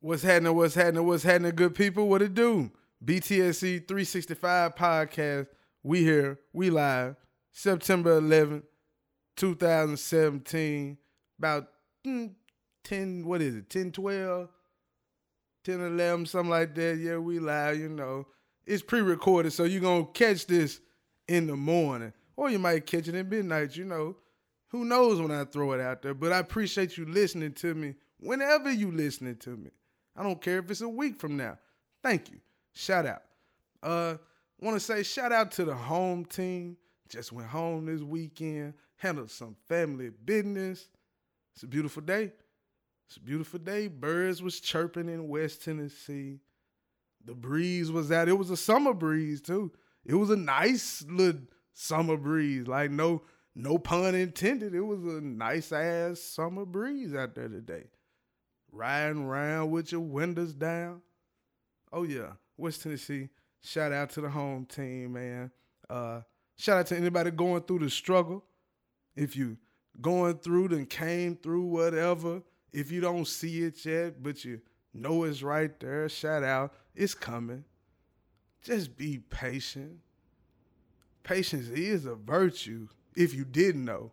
What's happening? What's happening? What's happening, good people? What it do? BTSE 365 podcast. We here. We live. September 11th, 2017. About mm, 10, what is it? 10, 12, 10, 11, something like that. Yeah, we live, you know. It's pre-recorded, so you're going to catch this in the morning. Or you might catch it in midnight, you know. Who knows when I throw it out there. But I appreciate you listening to me whenever you listening to me. I don't care if it's a week from now. Thank you. Shout out. Uh, want to say shout out to the home team. Just went home this weekend, handled some family business. It's a beautiful day. It's a beautiful day. Birds was chirping in West Tennessee. The breeze was out. It was a summer breeze too. It was a nice little summer breeze. Like no, no pun intended. It was a nice ass summer breeze out there today riding around with your windows down. Oh yeah, West Tennessee. Shout out to the home team, man. Uh, shout out to anybody going through the struggle. If you going through then came through whatever, if you don't see it yet, but you know it's right there, shout out. It's coming. Just be patient. Patience is a virtue. If you didn't know,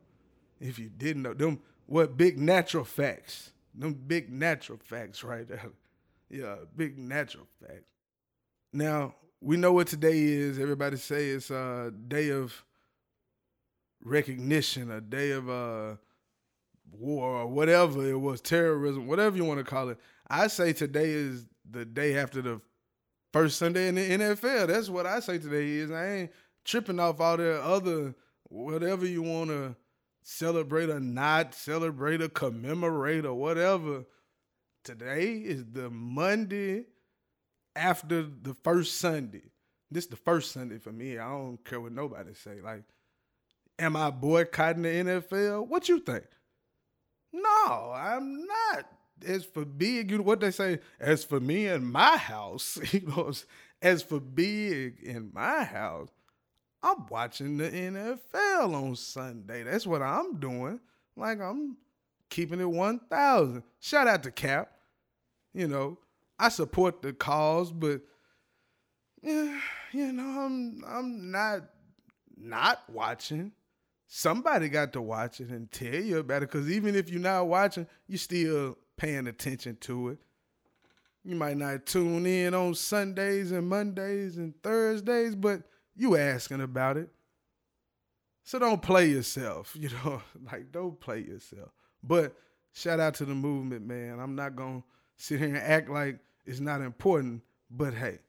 if you didn't know them, what big natural facts them big natural facts right there. yeah, big natural facts. Now, we know what today is. Everybody say it's a day of recognition, a day of uh, war, or whatever it was, terrorism, whatever you want to call it. I say today is the day after the first Sunday in the NFL. That's what I say today is. I ain't tripping off all the other whatever you want to celebrate or not celebrate or commemorate or whatever. Today is the Monday after the first Sunday. This is the first Sunday for me. I don't care what nobody say. Like, am I boycotting the NFL? What you think? No, I'm not. As for big, you know what they say, as for me in my house, you know, as for big in my house, I'm watching the NFL on Sunday. That's what I'm doing. Like I'm keeping it 1,000. Shout out to Cap. You know, I support the cause, but yeah, you know, I'm I'm not not watching. Somebody got to watch it and tell you about it. Cause even if you're not watching, you're still paying attention to it. You might not tune in on Sundays and Mondays and Thursdays, but you asking about it. So don't play yourself, you know, like don't play yourself. But shout out to the movement, man. I'm not gonna sit here and act like it's not important, but hey,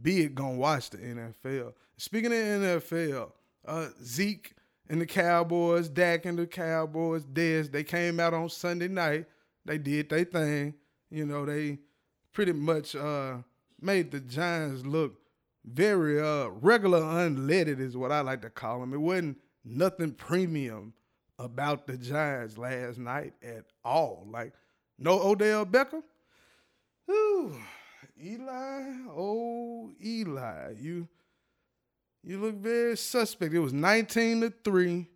be it gonna watch the NFL. Speaking of NFL, uh, Zeke and the Cowboys, Dak and the Cowboys, Dez, they came out on Sunday night. They did their thing. You know, they pretty much uh, made the Giants look very uh regular unleaded is what I like to call them. It wasn't nothing premium about the Giants last night at all. Like no Odell Beckham. Ooh, Eli, oh Eli, you you look very suspect. It was 19 to 3.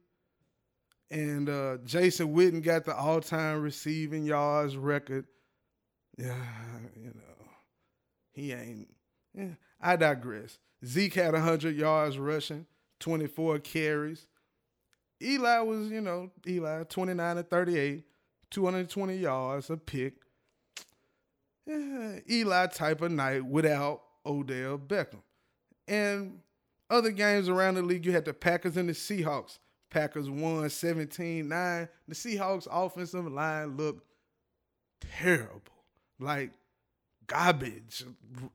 And uh, Jason Witten got the all-time receiving yards record. Yeah, you know, he ain't. Yeah, I digress. Zeke had 100 yards rushing, 24 carries. Eli was, you know, Eli, 29 to 38, 220 yards, a pick. Yeah, Eli type of night without Odell Beckham. And other games around the league, you had the Packers and the Seahawks. Packers won 17 9. The Seahawks offensive line looked terrible. Like garbage.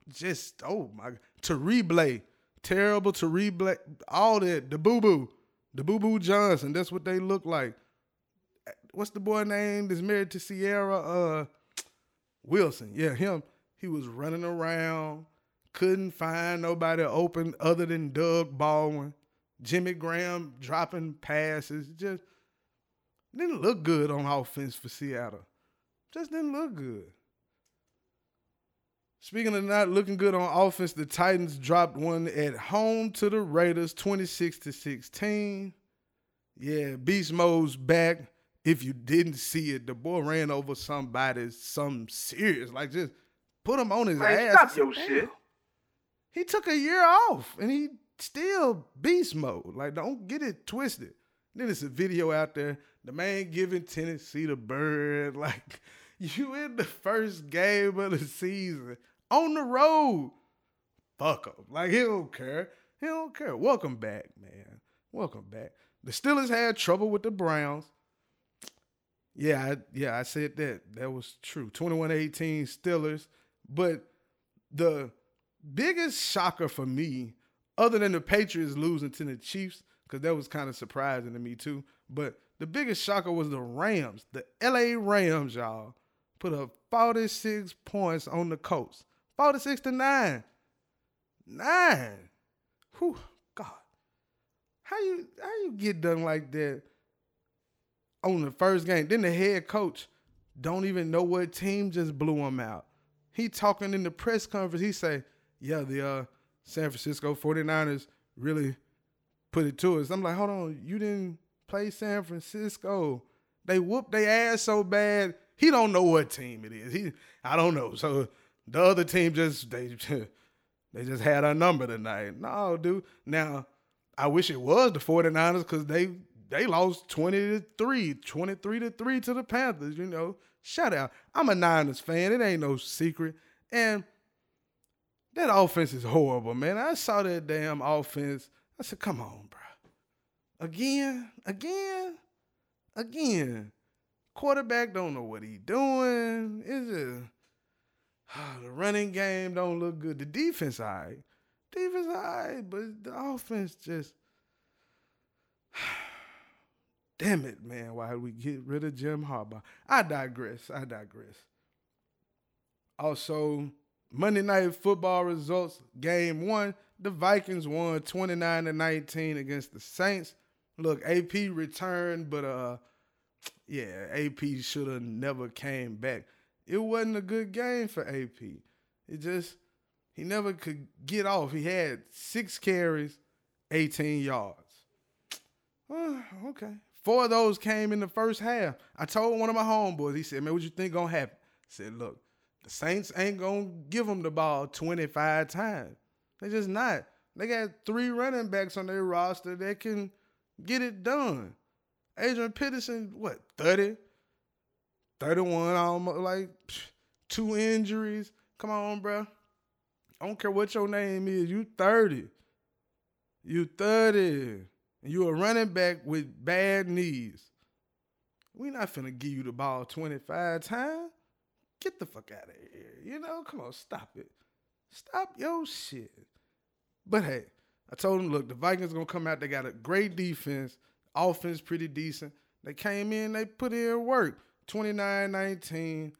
Just oh my to replay. Terrible to replay. All that. The boo boo. The boo boo Johnson. That's what they look like. What's the boy name that's married to Ciara? Uh Wilson. Yeah, him. He was running around. Couldn't find nobody open other than Doug Baldwin. Jimmy Graham dropping passes. Just didn't look good on offense for Seattle. Just didn't look good. Speaking of not looking good on offense, the Titans dropped one at home to the Raiders, 26 to 16. Yeah, Beast Mode's back. if you didn't see it, the boy ran over somebody, some serious, like just put him on his Man, ass. stop your shit. He took a year off and he still beast mode. Like, don't get it twisted. Then it's a video out there. The man giving Tennessee the bird. Like, you in the first game of the season on the road. Fuck him. Like, he don't care. He don't care. Welcome back, man. Welcome back. The Steelers had trouble with the Browns. Yeah, I, yeah, I said that. That was true. 21-18 Steelers. But the biggest shocker for me, other than the Patriots losing to the Chiefs, because that was kind of surprising to me too. But the biggest shocker was the Rams. The LA Rams, y'all, put up 46 points on the Colts. 46 to 9. Nine. Whew, God. How you how you get done like that on the first game? Then the head coach don't even know what team just blew him out. He talking in the press conference. He say, yeah, the uh, San Francisco 49ers really put it to us. I'm like, hold on, you didn't play San Francisco. They whooped their ass so bad. He don't know what team it is. He I don't know. So the other team just they they just had a number tonight. No, dude. Now, I wish it was the 49ers because they they lost 20 to 3, 23 to 3 to the Panthers, you know. Shout out. I'm a Niners fan. It ain't no secret. And that offense is horrible, man. I saw that damn offense. I said, come on, bro. Again, again, again. Quarterback don't know what he doing. It's just the running game don't look good. The defense, all right. Defense, all right, but the offense just damn it, man, why did we get rid of Jim Harbaugh? I digress. I digress. Also, Monday night football results. Game one, the Vikings won 29 to 19 against the Saints. Look, AP returned, but uh yeah, AP should have never came back. It wasn't a good game for AP. It just he never could get off. He had six carries, 18 yards. Uh, okay. Four of those came in the first half. I told one of my homeboys, he said, Man, what you think gonna happen? I said, Look, the Saints ain't gonna give them the ball 25 times. They just not. They got three running backs on their roster that can get it done. Adrian Peterson, what, 30? 31, almost like two injuries. Come on, bro. I don't care what your name is. You 30. You 30 and you a running back with bad knees, we not finna give you the ball 25 times. Get the fuck out of here. You know, come on, stop it. Stop your shit. But hey, I told him, look, the Vikings gonna come out. They got a great defense, offense pretty decent. They came in, they put in work. 29-19.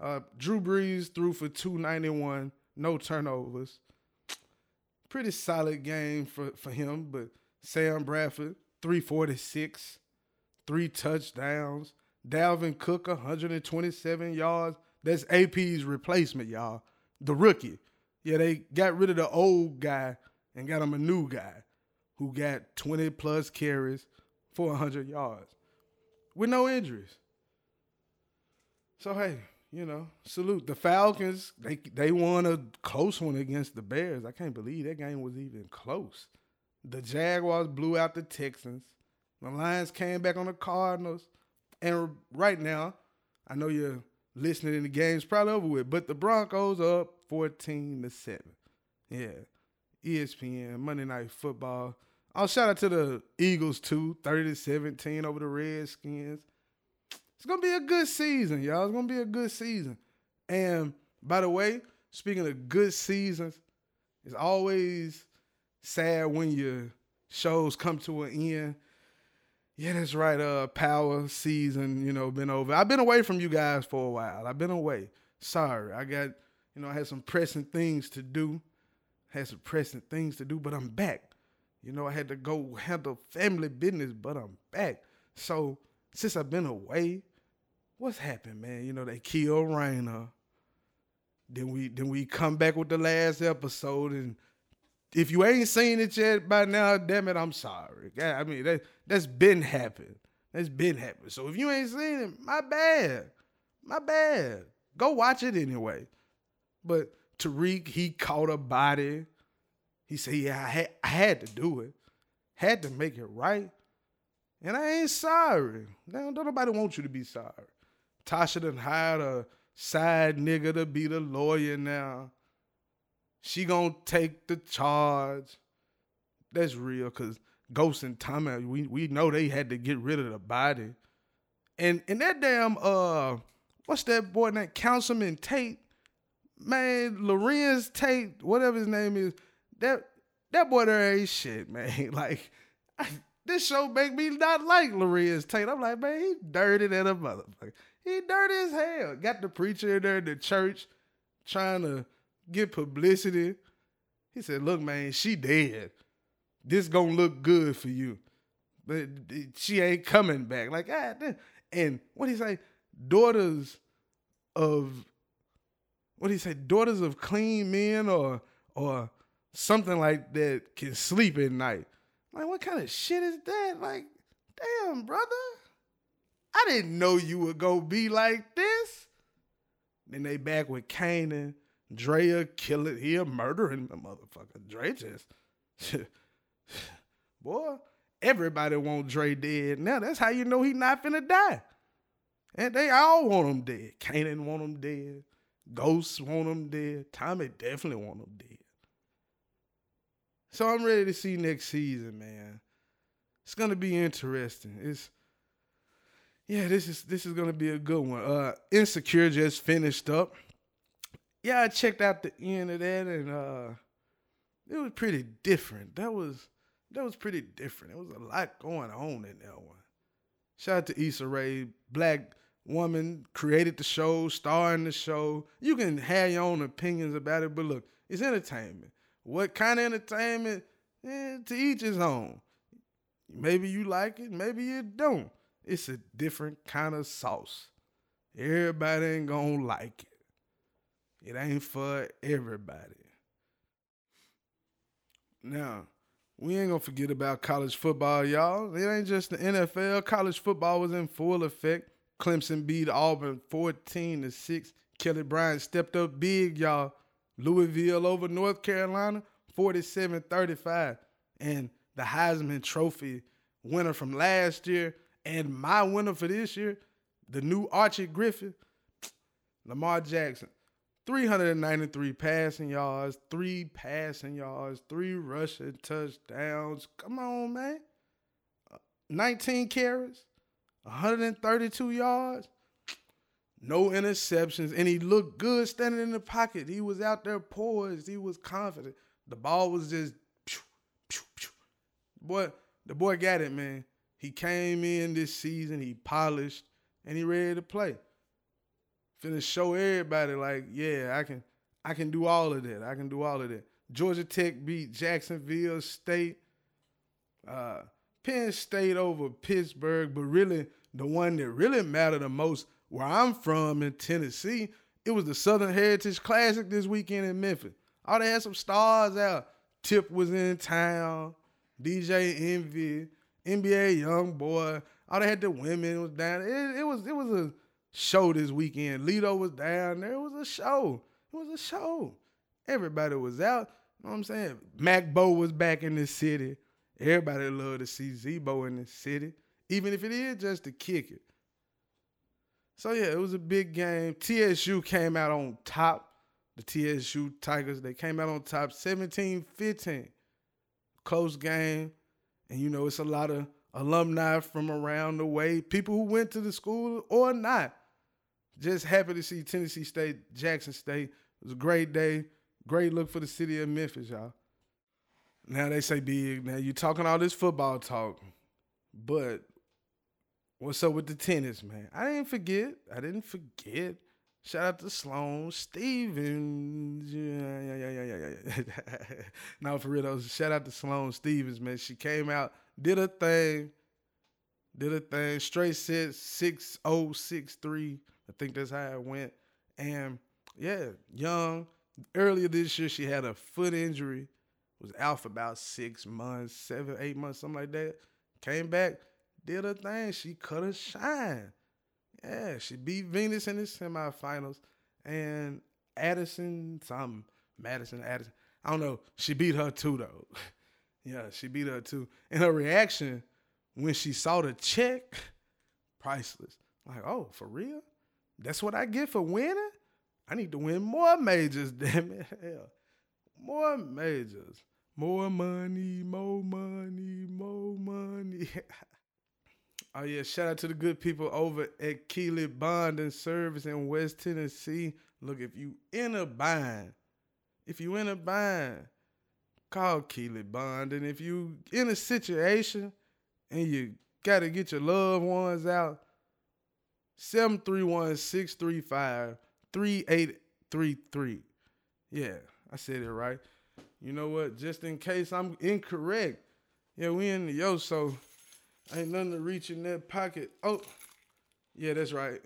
Uh, Drew Brees threw for 291, no turnovers. Pretty solid game for, for him, but Sam Bradford, 346, three touchdowns. Dalvin Cook, 127 yards. That's AP's replacement, y'all. The rookie. Yeah, they got rid of the old guy and got him a new guy who got 20 plus carries for 100 yards with no injuries. So, hey, you know, salute. The Falcons, they, they won a close one against the Bears. I can't believe that game was even close. The Jaguars blew out the Texans. The Lions came back on the Cardinals. And right now, I know you're listening in the game's probably over with, but the Broncos up 14 to 7. Yeah. ESPN, Monday Night Football. I'll shout out to the Eagles too, 30 to 17 over the Redskins. It's gonna be a good season, y'all. It's gonna be a good season. And by the way, speaking of good seasons, it's always sad when your shows come to an end. Yeah, that's right. Uh, power season, you know, been over. I've been away from you guys for a while. I've been away. Sorry, I got, you know, I had some pressing things to do. Had some pressing things to do, but I'm back. You know, I had to go handle family business, but I'm back. So since I've been away, what's happened, man? You know, they kill Raina. Then we then we come back with the last episode and if you ain't seen it yet by now, damn it, I'm sorry. I mean, that that's been happened. That's been happening. So if you ain't seen it, my bad. My bad. Go watch it anyway. But Tariq, he caught a body. He said, Yeah, I had, I had to do it. Had to make it right. And I ain't sorry. Now, don't nobody want you to be sorry. Tasha done hired a side nigga to be the lawyer now. She gonna take the charge. That's real, cause Ghost and Tommy, we we know they had to get rid of the body. And and that damn uh what's that boy named Councilman Tate? Man, Larenz Tate, whatever his name is, that that boy there ain't shit, man. Like I, this show make me not like Larenz Tate. I'm like, man, he dirty than a motherfucker. He dirty as hell. Got the preacher in there in the church trying to get publicity. He said, look, man, she dead. This gonna look good for you. But she ain't coming back. Like, ah, and what he say? Daughters of what he say? Daughters of clean men or or something like that can sleep at night. Like, what kind of shit is that? Like, damn, brother. I didn't know you would go be like this. Then they back with Kanan. Drea kill it. He murdering the motherfucker. Dre just boy, everybody want Dre dead. Now that's how you know he not finna die. And they all want him dead. Kanan want him dead. Ghosts want him dead. Tommy definitely want him dead. So I'm ready to see next season, man. It's gonna be interesting. It's yeah, this is this is gonna be a good one. Uh Insecure just finished up. Yeah, I checked out the end of that and uh it was pretty different. That was that was pretty different. There was a lot going on in that one. Shout out to Issa Rae, black woman, created the show, star in the show. You can have your own opinions about it, but look, it's entertainment. What kind of entertainment? Eh, to each his own. Maybe you like it, maybe you don't. It's a different kind of sauce. Everybody ain't gonna like it. It ain't for everybody. Now, we ain't gonna forget about college football, y'all. It ain't just the NFL. College football was in full effect. Clemson beat Auburn 14 to 6. Kelly Bryant stepped up big, y'all. Louisville over North Carolina, 47 35. And the Heisman Trophy winner from last year and my winner for this year, the new Archie Griffin, Lamar Jackson. 393 passing yards, three passing yards, three rushing touchdowns. Come on, man. Uh, 19 carries, 132 yards, no interceptions, and he looked good standing in the pocket. He was out there poised. He was confident. The ball was just, pew, pew, pew. boy. The boy got it, man. He came in this season. He polished, and he ready to play. Finna show everybody like, yeah, I can, I can do all of that. I can do all of that. Georgia Tech beat Jacksonville State. Uh, Penn State over Pittsburgh, but really the one that really mattered the most where I'm from in Tennessee, it was the Southern Heritage Classic this weekend in Memphis. All they had some stars out. Tip was in town, DJ Envy, NBA Young Boy. All they had the women was down. It, it was it was a show this weekend. Lito was down there. It was a show. It was a show. Everybody was out. You know what I'm saying? Mac Bo was back in the city. Everybody loved to see Z-Bo in the city, even if it is just to kick it. So yeah, it was a big game. TSU came out on top. The TSU Tigers, they came out on top 17-15. Close game. And you know, it's a lot of alumni from around the way, people who went to the school or not. Just happy to see Tennessee State, Jackson State. It was a great day. Great look for the city of Memphis, y'all. Now they say big. Now you talking all this football talk, but what's up with the tennis, man? I didn't forget. I didn't forget. Shout out to Sloane Stevens. Yeah, yeah, yeah, yeah, yeah. yeah. no, for real though. Shout out to Sloane Stevens, man. She came out, did a thing, did a thing. Straight set six oh six three. I think that's how it went. And yeah, young. Earlier this year, she had a foot injury. Was out for about six months, seven, eight months, something like that. Came back, did her thing. She cut her shine. Yeah, she beat Venus in the semifinals. And Addison, some Madison Addison. I don't know. She beat her too though. yeah, she beat her too. And her reaction when she saw the check, priceless. Like, oh, for real? That's what I get for winning? I need to win more majors, damn it. Hell. More majors. More money, more money, more money. Oh yeah, shout out to the good people over at Keely Bond and Service in West Tennessee. Look, if you in a bind, if you in a bind, call Keely Bond. And if you in a situation and you gotta get your loved ones out, 731-635-3833. Yeah, I said it right. You know what? Just in case I'm incorrect. Yeah, we in the yo, so ain't nothing to reach in that pocket. Oh, yeah, that's right.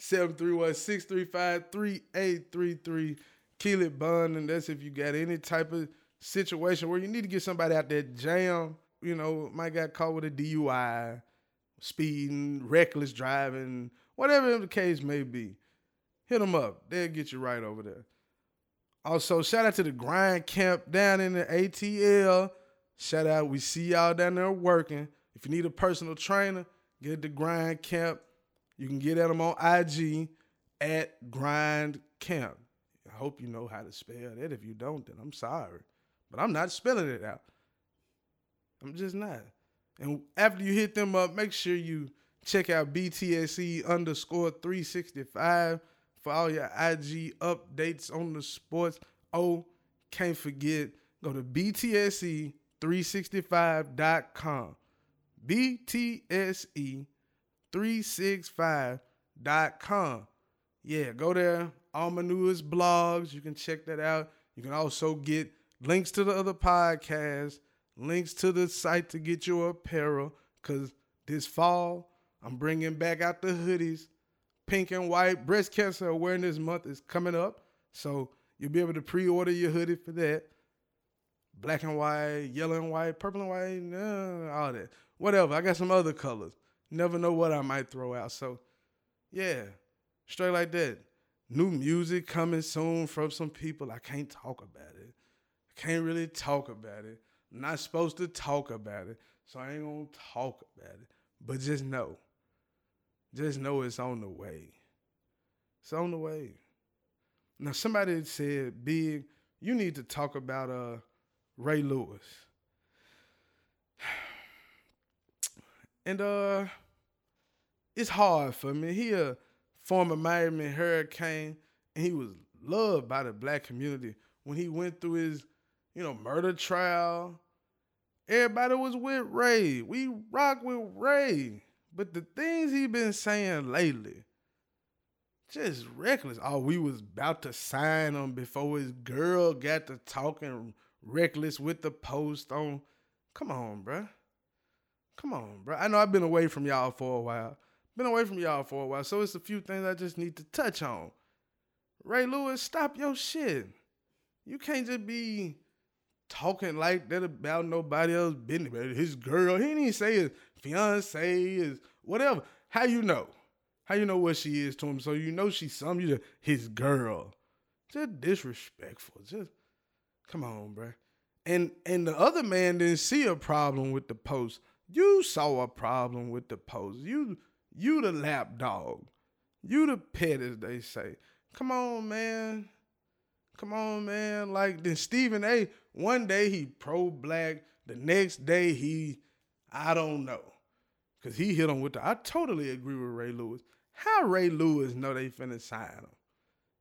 731-635-3833. Keely Bond, and that's if you got any type of situation where you need to get somebody out that jam. You know, might got caught with a DUI, speeding, reckless driving, whatever the case may be. Hit them up. They'll get you right over there. Also, shout out to the grind camp down in the ATL. Shout out, we see y'all down there working. If you need a personal trainer, get the grind camp. You can get at them on IG at grind camp. I hope you know how to spell that. If you don't, then I'm sorry. But I'm not spelling it out. I'm just not. And after you hit them up, make sure you check out BTSE underscore 365 for all your IG updates on the sports. Oh, can't forget, go to BTSE365.com. BTSE365.com. Yeah, go there. All my newest blogs, you can check that out. You can also get links to the other podcasts, links to the site to get your apparel. Because this fall, I'm bringing back out the hoodies pink and white. Breast Cancer Awareness Month is coming up. So you'll be able to pre order your hoodie for that. Black and white, yellow and white, purple and white, all that. Whatever. I got some other colors. Never know what I might throw out. So, yeah, straight like that. New music coming soon from some people. I can't talk about it. I can't really talk about it. I'm not supposed to talk about it. So I ain't to talk about it. But just know just know it's on the way. It's on the way. Now somebody said, "Big, you need to talk about uh Ray Lewis." And uh it's hard for me. He a former Miami Hurricane, and he was loved by the black community when he went through his, you know, murder trial. Everybody was with Ray. We rock with Ray. But the things he been saying lately, just reckless. Oh, we was about to sign him before his girl got to talking reckless with the post on. Come on, bruh. Come on, bro. I know I've been away from y'all for a while. Been away from y'all for a while, so it's a few things I just need to touch on. Ray Lewis, stop your shit. You can't just be talking like that about nobody else business. His girl, he didn't say his fiance is whatever. How you know? How you know what she is to him? So you know she's some you just his girl. Just disrespectful. Just come on, bro. And and the other man didn't see a problem with the post. You saw a problem with the post. You you the lap dog. You the pet, as they say. Come on, man. Come on, man. Like then Stephen A. One day he pro black. The next day he, I don't know. Cause he hit him with the. I totally agree with Ray Lewis. How Ray Lewis know they finna sign him?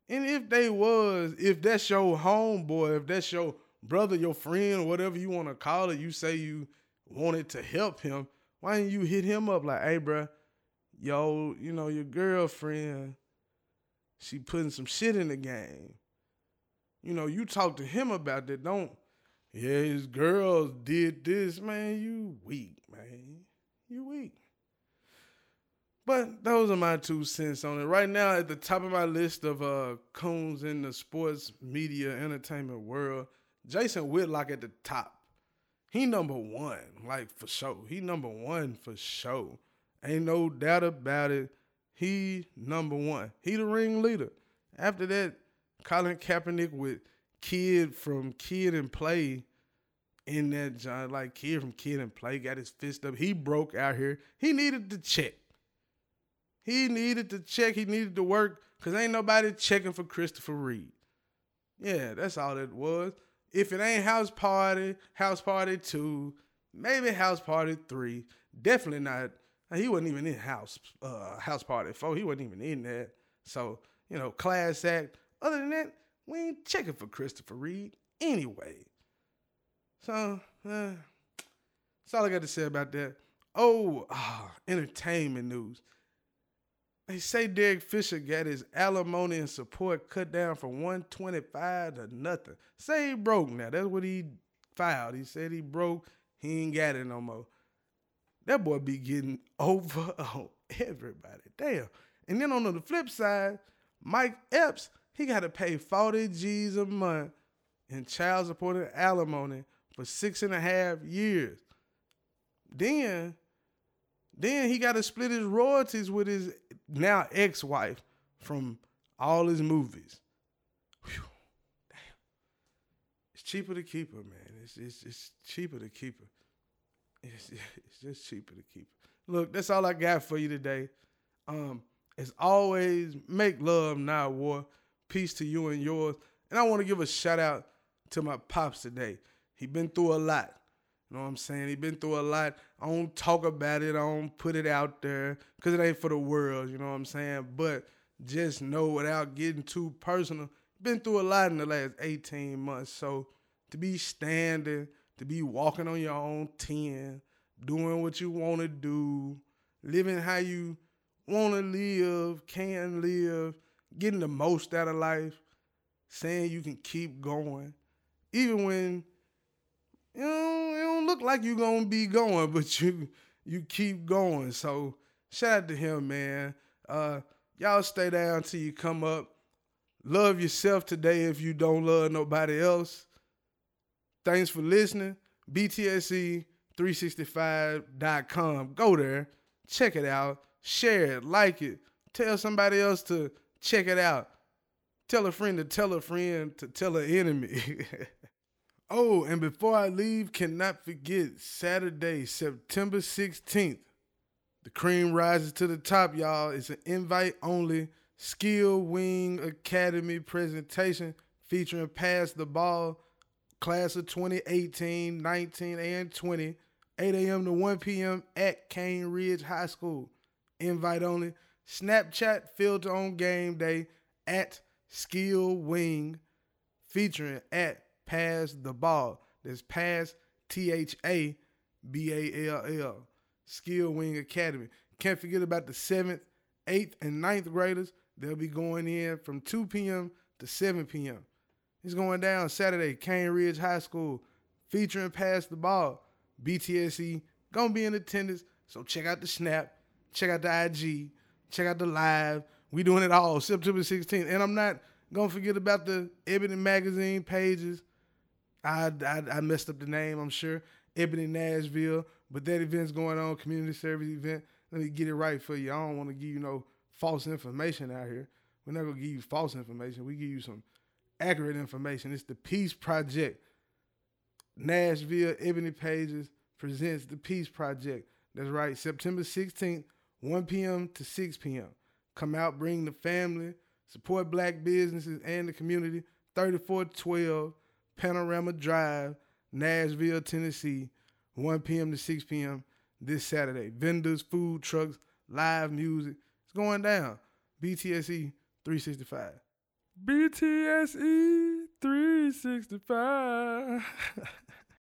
And if they was, if that's your homeboy, if that's your brother, your friend, whatever you want to call it, you say you wanted to help him. Why didn't you hit him up like, hey, bro, yo, you know your girlfriend, she putting some shit in the game. You know, you talk to him about that. Don't, yeah, his girls did this, man. You weak, man. You weak. But those are my two cents on it. Right now, at the top of my list of uh coons in the sports media entertainment world, Jason Whitlock at the top. He number one, like for sure. He number one for sure. Ain't no doubt about it. He number one. He the ringleader. After that, Colin Kaepernick with kid from Kid and Play in that John, like kid from Kid and Play, got his fist up. He broke out here. He needed to check. He needed to check. He needed to work because ain't nobody checking for Christopher Reid. Yeah, that's all it was. If it ain't House Party, House Party 2, maybe House Party 3, definitely not. He wasn't even in House uh, House Party 4. He wasn't even in that. So, you know, class act. Other than that, we ain't checking for Christopher Reid anyway. So, uh, that's all I got to say about that. Oh, oh, entertainment news. They say Derek Fisher got his alimony and support cut down from 125 to nothing. Say he broke now. That's what he filed. He said he broke. He ain't got it no more. That boy be getting over on everybody. Damn. And then on the flip side, Mike Epps, he got to pay 40 G's a month in child support and alimony for six and a half years. Then, then he got to split his royalties with his now ex-wife from all his movies. Whew. Damn. It's cheaper to keep her, man. It's, it's, it's cheaper to keep her. It's, it's just cheaper to keep her. Look, that's all I got for you today. Um, as always, make love, not war. Peace to you and yours. And I want to give a shout out to my pops today. He been through a lot. You know what I'm saying? He been through a lot. I don't talk about it. I don't put it out there because it ain't for the world. You know what I'm saying? But just know without getting too personal, been through a lot in the last 18 months. So to be standing, to be walking on your own 10, doing what you want to do, living how you want to live, can live, getting the most out of life, saying you can keep going, even when you know, look like you're gonna be going, but you you keep going. So shout out to him, man. Uh, y'all stay down till you come up. Love yourself today if you don't love nobody else. Thanks for listening. BTSE365.com. Go there, check it out, share it, like it, tell somebody else to check it out. Tell a friend to tell a friend to tell an enemy. Oh, and before I leave, cannot forget Saturday, September 16th. The cream rises to the top, y'all. It's an invite only Skill Wing Academy presentation featuring Pass the Ball, class of 2018, 19, and 20, 8 a.m. to 1 p.m. at Cane Ridge High School. Invite only. Snapchat filter on game day at Skill Wing featuring at pass the ball. That's pass T H A B A L L. Skill Wing Academy. Can't forget about the seventh, eighth, and ninth graders. They'll be going in from 2 p.m. to 7 p.m. It's going down Saturday, Cane Ridge High School, featuring Pass the Ball. BTSE gonna be in attendance, so check out the snap, check out the IG, check out the live. We doing it all September 16th, and I'm not gonna forget about the Ebony magazine pages I, I, I messed up the name, I'm sure. Ebony Nashville, but that event's going on, community service event. Let me get it right for you. I don't want to give you no false information out here. We're not gonna give you false information. We give you some accurate information. It's the Peace Project. Nashville Ebony Pages presents the Peace Project. That's right, September 16th, 1 p.m. to 6 p.m. Come out, bring the family, support black businesses and the community. 3412 Panorama Drive, Nashville, Tennessee, 1 p.m. to 6 p.m. this Saturday. Vendors, food trucks, live music. It's going down. BTSE 365. BTSE 365.